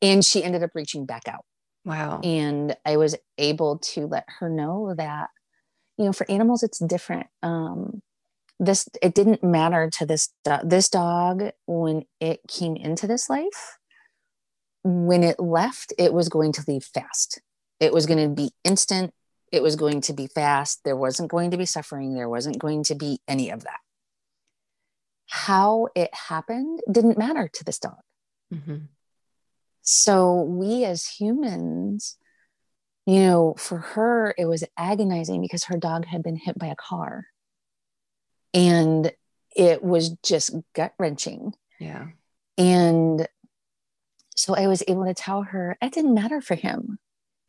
and she ended up reaching back out. Wow. And I was able to let her know that, you know, for animals, it's different. Um, this, it didn't matter to this, do- this dog when it came into this life. When it left, it was going to leave fast. It was going to be instant. It was going to be fast. There wasn't going to be suffering. There wasn't going to be any of that how it happened didn't matter to this dog. Mm-hmm. So we as humans, you know, for her, it was agonizing because her dog had been hit by a car. And it was just gut wrenching. Yeah. And so I was able to tell her it didn't matter for him.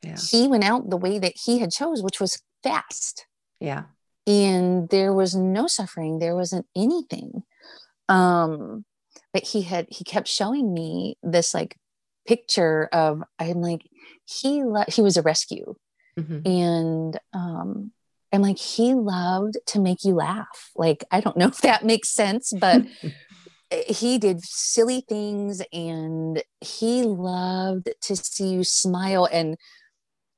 Yeah. He went out the way that he had chose, which was fast. Yeah. And there was no suffering. There wasn't anything um but he had he kept showing me this like picture of i'm like he lo- he was a rescue. Mm-hmm. and um i'm like he loved to make you laugh. Like i don't know [LAUGHS] if that makes sense but [LAUGHS] he did silly things and he loved to see you smile. And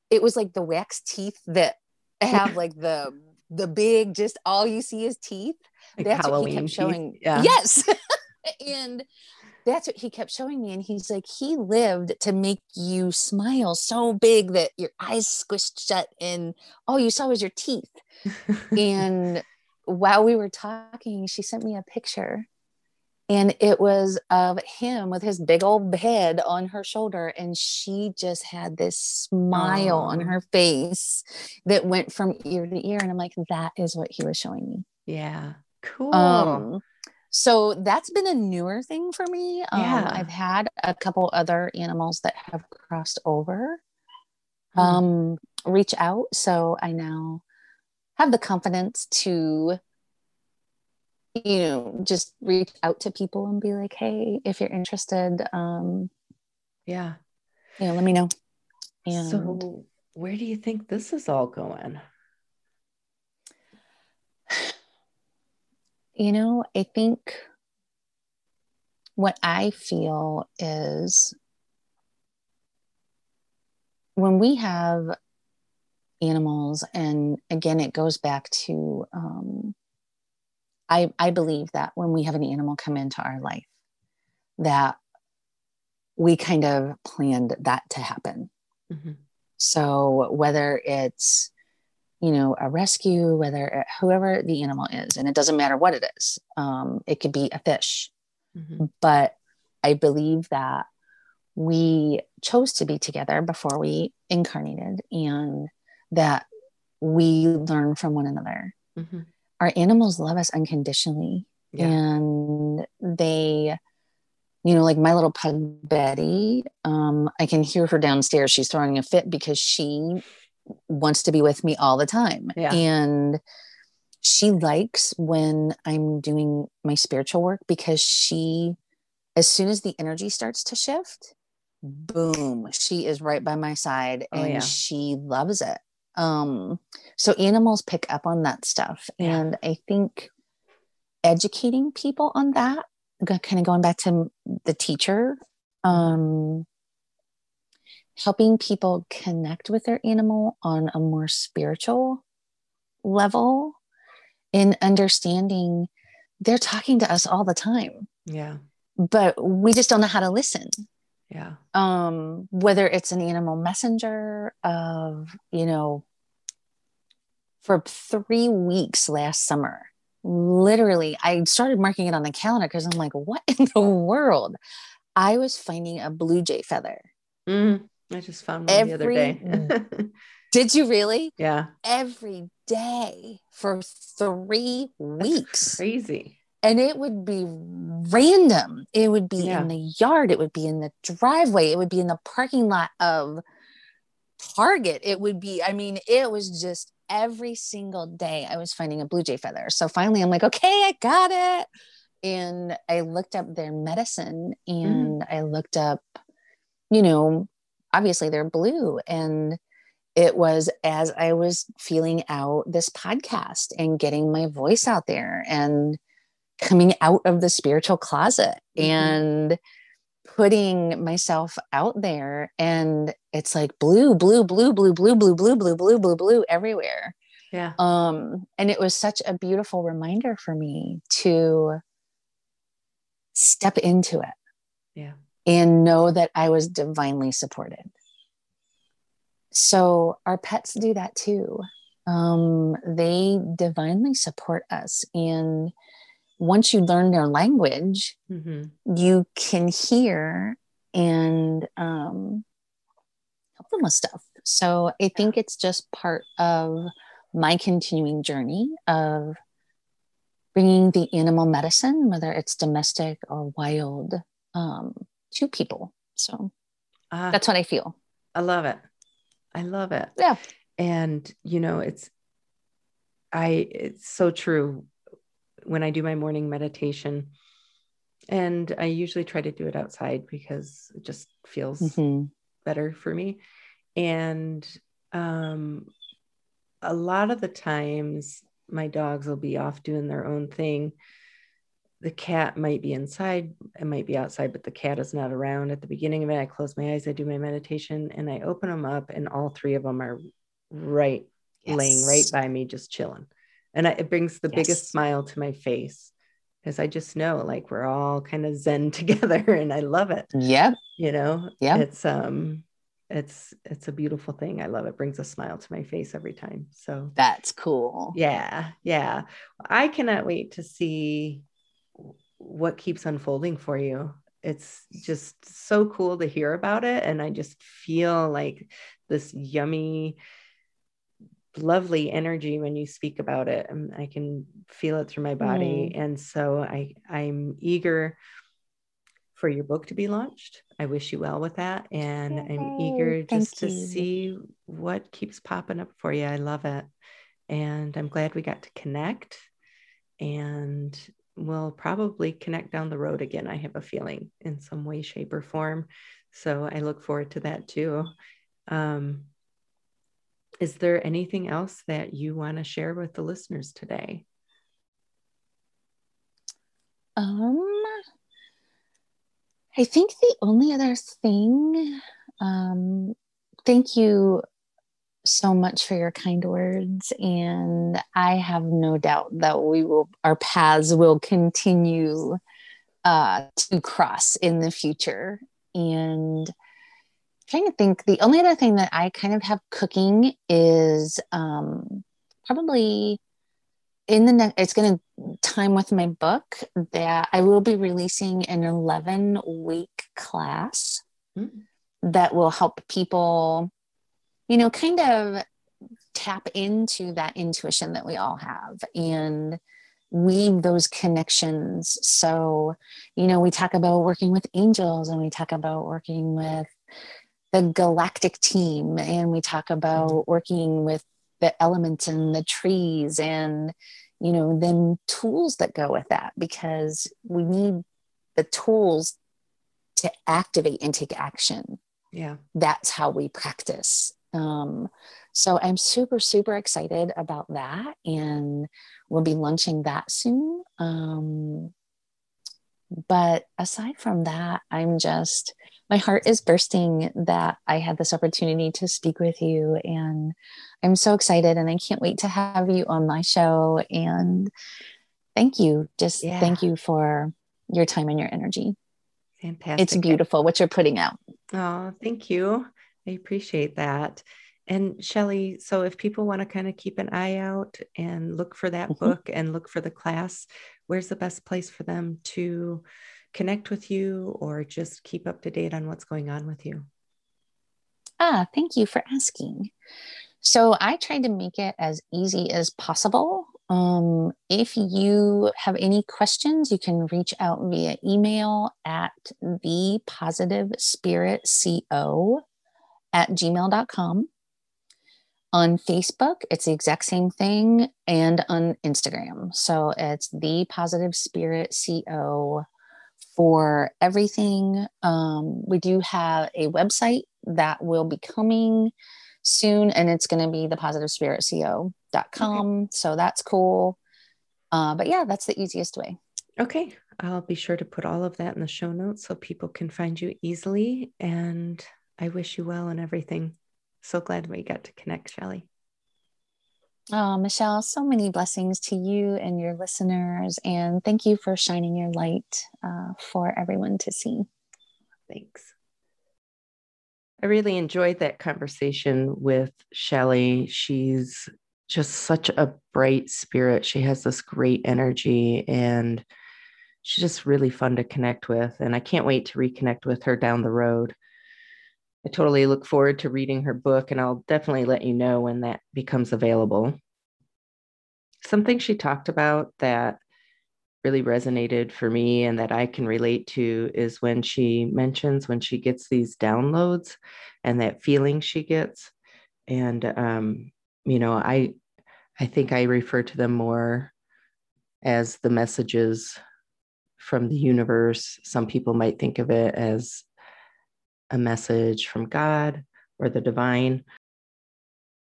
it was like the wax teeth that have like the the big just all you see is teeth like that's Halloween what he kept showing. Yeah. Yes. [LAUGHS] and that's what he kept showing me. And he's like, he lived to make you smile so big that your eyes squished shut and all you saw was your teeth. [LAUGHS] and while we were talking, she sent me a picture and it was of him with his big old head on her shoulder and she just had this smile on her face that went from ear to ear and i'm like that is what he was showing me yeah Cool. Um, so that's been a newer thing for me. Um, yeah. I've had a couple other animals that have crossed over hmm. um, reach out. So I now have the confidence to, you know, just reach out to people and be like, hey, if you're interested, um, yeah, you know, let me know. And so, where do you think this is all going? You know, I think what I feel is when we have animals, and again, it goes back to um, I, I believe that when we have an animal come into our life, that we kind of planned that to happen. Mm-hmm. So whether it's you know a rescue whether whoever the animal is and it doesn't matter what it is um, it could be a fish mm-hmm. but i believe that we chose to be together before we incarnated and that we learn from one another mm-hmm. our animals love us unconditionally yeah. and they you know like my little pug betty um, i can hear her downstairs she's throwing a fit because she wants to be with me all the time yeah. and she likes when i'm doing my spiritual work because she as soon as the energy starts to shift boom she is right by my side oh, and yeah. she loves it um so animals pick up on that stuff yeah. and i think educating people on that kind of going back to the teacher um helping people connect with their animal on a more spiritual level in understanding they're talking to us all the time. Yeah. But we just don't know how to listen. Yeah. Um whether it's an animal messenger of you know for three weeks last summer literally i started marking it on the calendar because i'm like what in the world? I was finding a blue jay feather mm, i just found one Every, the other day [LAUGHS] did you really yeah every day for three weeks That's crazy and it would be random. It would be yeah. in the yard, it would be in the driveway, it would be in the parking lot of Target. It would be, I mean, it was just every single day I was finding a blue jay feather. So finally I'm like, okay, I got it. And I looked up their medicine mm-hmm. and mm. I looked up, you know, obviously they're blue. And it was as I was feeling out this podcast and getting my voice out there and coming out of the spiritual closet mm-hmm. and putting myself out there and it's like blue blue blue blue blue blue blue blue blue blue blue everywhere yeah um and it was such a beautiful reminder for me to step into it yeah and know that i was divinely supported so our pets do that too um they divinely support us and once you learn their language, mm-hmm. you can hear and um, help them with stuff. So I think it's just part of my continuing journey of bringing the animal medicine, whether it's domestic or wild, um, to people. So uh, that's what I feel. I love it. I love it. Yeah. And you know, it's I it's so true when I do my morning meditation. And I usually try to do it outside because it just feels mm-hmm. better for me. And um, a lot of the times, my dogs will be off doing their own thing. The cat might be inside, it might be outside, but the cat is not around. At the beginning of it, I close my eyes, I do my meditation, and I open them up, and all three of them are right yes. laying right by me, just chilling and I, it brings the yes. biggest smile to my face because I just know like we're all kind of zen [LAUGHS] together and I love it. Yeah. You know, yeah. It's um it's it's a beautiful thing. I love it. Brings a smile to my face every time. So that's cool. Yeah. Yeah. I cannot wait to see what keeps unfolding for you. It's just so cool to hear about it. And I just feel like this yummy lovely energy when you speak about it and i can feel it through my body mm. and so i i'm eager for your book to be launched i wish you well with that and Yay. i'm eager just Thank to you. see what keeps popping up for you i love it and i'm glad we got to connect and we'll probably connect down the road again i have a feeling in some way shape or form so i look forward to that too um, is there anything else that you want to share with the listeners today? Um, I think the only other thing, um, thank you so much for your kind words. And I have no doubt that we will, our paths will continue uh, to cross in the future. And trying to think the only other thing that i kind of have cooking is um, probably in the next it's going to time with my book that i will be releasing an 11 week class mm-hmm. that will help people you know kind of tap into that intuition that we all have and weave those connections. So, you know, we talk about working with angels and we talk about working with the galactic team and we talk about mm-hmm. working with the elements and the trees and you know then tools that go with that because we need the tools to activate and take action yeah that's how we practice um, so i'm super super excited about that and we'll be launching that soon um, but aside from that i'm just my heart is bursting that I had this opportunity to speak with you. And I'm so excited and I can't wait to have you on my show. And thank you. Just yeah. thank you for your time and your energy. Fantastic. It's beautiful what you're putting out. Oh, thank you. I appreciate that. And Shelly, so if people want to kind of keep an eye out and look for that mm-hmm. book and look for the class, where's the best place for them to connect with you or just keep up to date on what's going on with you? Ah, thank you for asking. So I tried to make it as easy as possible. Um, if you have any questions, you can reach out via email at the positive spirit co at gmail.com. On Facebook, it's the exact same thing, and on Instagram. So it's the positive spirit co for everything. Um, we do have a website that will be coming soon, and it's going to be the positive positivespiritco.com. Okay. So that's cool. Uh, but yeah, that's the easiest way. Okay. I'll be sure to put all of that in the show notes so people can find you easily. And I wish you well and everything. So glad we got to connect, Shelly. Oh, Michelle, so many blessings to you and your listeners. And thank you for shining your light uh, for everyone to see. Thanks. I really enjoyed that conversation with Shelly. She's just such a bright spirit. She has this great energy and she's just really fun to connect with. And I can't wait to reconnect with her down the road. I totally look forward to reading her book, and I'll definitely let you know when that becomes available. Something she talked about that really resonated for me and that I can relate to is when she mentions when she gets these downloads and that feeling she gets. And, um, you know, I, I think I refer to them more as the messages from the universe. Some people might think of it as a message from God or the divine.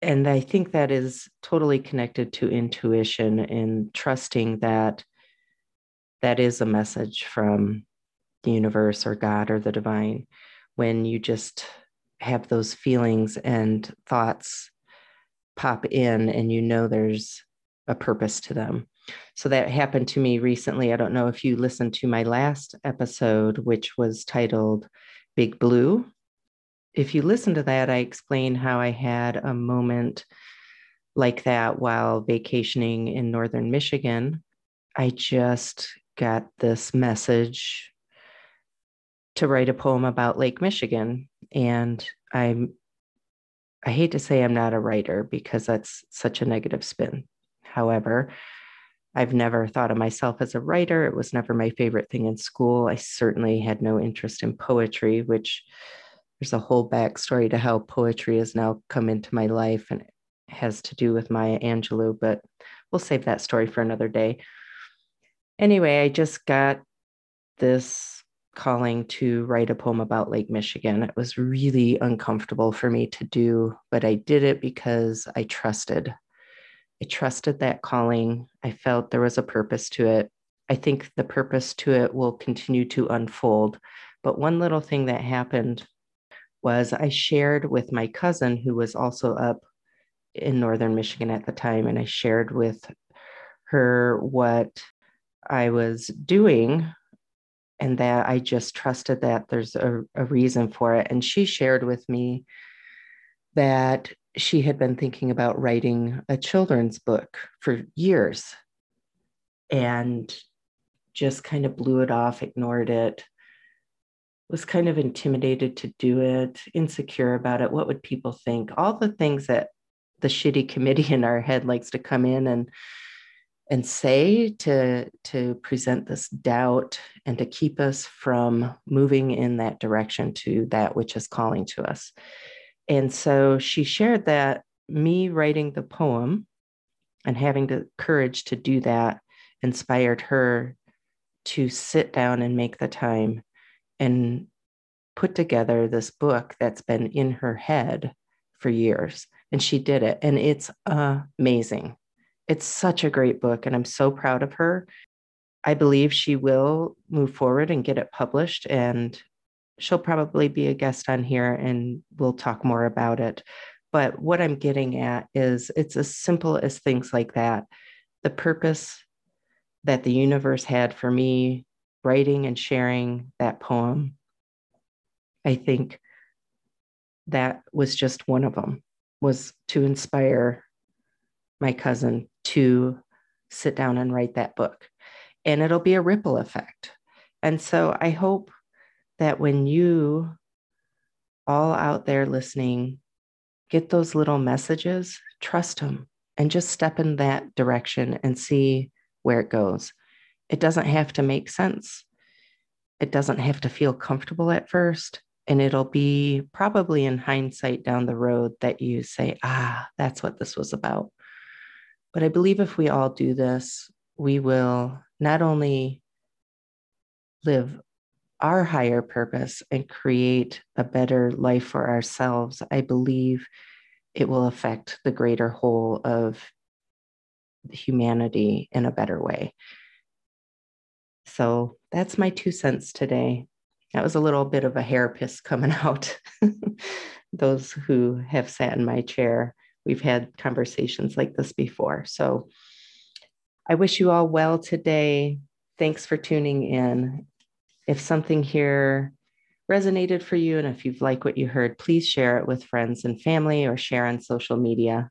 And I think that is totally connected to intuition and trusting that that is a message from the universe or God or the divine when you just have those feelings and thoughts pop in and you know there's a purpose to them. So that happened to me recently. I don't know if you listened to my last episode, which was titled Big Blue. If you listen to that, I explain how I had a moment like that while vacationing in northern Michigan. I just got this message to write a poem about Lake Michigan. And I'm I hate to say I'm not a writer because that's such a negative spin. However, I've never thought of myself as a writer. It was never my favorite thing in school. I certainly had no interest in poetry, which there's a whole backstory to how poetry has now come into my life and has to do with Maya Angelou, but we'll save that story for another day. Anyway, I just got this calling to write a poem about Lake Michigan. It was really uncomfortable for me to do, but I did it because I trusted I trusted that calling. I felt there was a purpose to it. I think the purpose to it will continue to unfold. But one little thing that happened was I shared with my cousin, who was also up in northern Michigan at the time, and I shared with her what I was doing and that I just trusted that there's a, a reason for it. And she shared with me that she had been thinking about writing a children's book for years and just kind of blew it off, ignored it, was kind of intimidated to do it, insecure about it. What would people think? All the things that the shitty committee in our head likes to come in and and say to to present this doubt and to keep us from moving in that direction to that which is calling to us and so she shared that me writing the poem and having the courage to do that inspired her to sit down and make the time and put together this book that's been in her head for years. And she did it. And it's amazing. It's such a great book, and I'm so proud of her. I believe she will move forward and get it published, and she'll probably be a guest on here and we'll talk more about it. But what I'm getting at is it's as simple as things like that. The purpose that the universe had for me writing and sharing that poem, I think that was just one of them, was to inspire my cousin to sit down and write that book. And it'll be a ripple effect. And so I hope that when you all out there listening get those little messages, trust them and just step in that direction and see where it goes. It doesn't have to make sense. It doesn't have to feel comfortable at first. And it'll be probably in hindsight down the road that you say, ah, that's what this was about. But I believe if we all do this, we will not only live our higher purpose and create a better life for ourselves, I believe it will affect the greater whole of humanity in a better way. So that's my two cents today. That was a little bit of a hair piss coming [LAUGHS] out. Those who have sat in my chair we've had conversations like this before. So I wish you all well today. Thanks for tuning in. If something here resonated for you and if you've liked what you heard, please share it with friends and family or share on social media.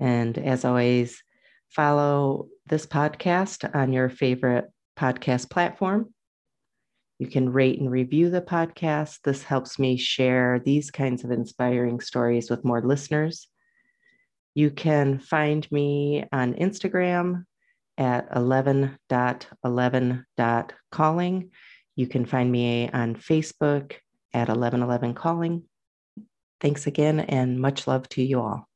And as always, follow this podcast on your favorite podcast platform. You can rate and review the podcast. This helps me share these kinds of inspiring stories with more listeners. You can find me on Instagram at 11.11.calling. You can find me on Facebook at 1111 calling. Thanks again and much love to you all.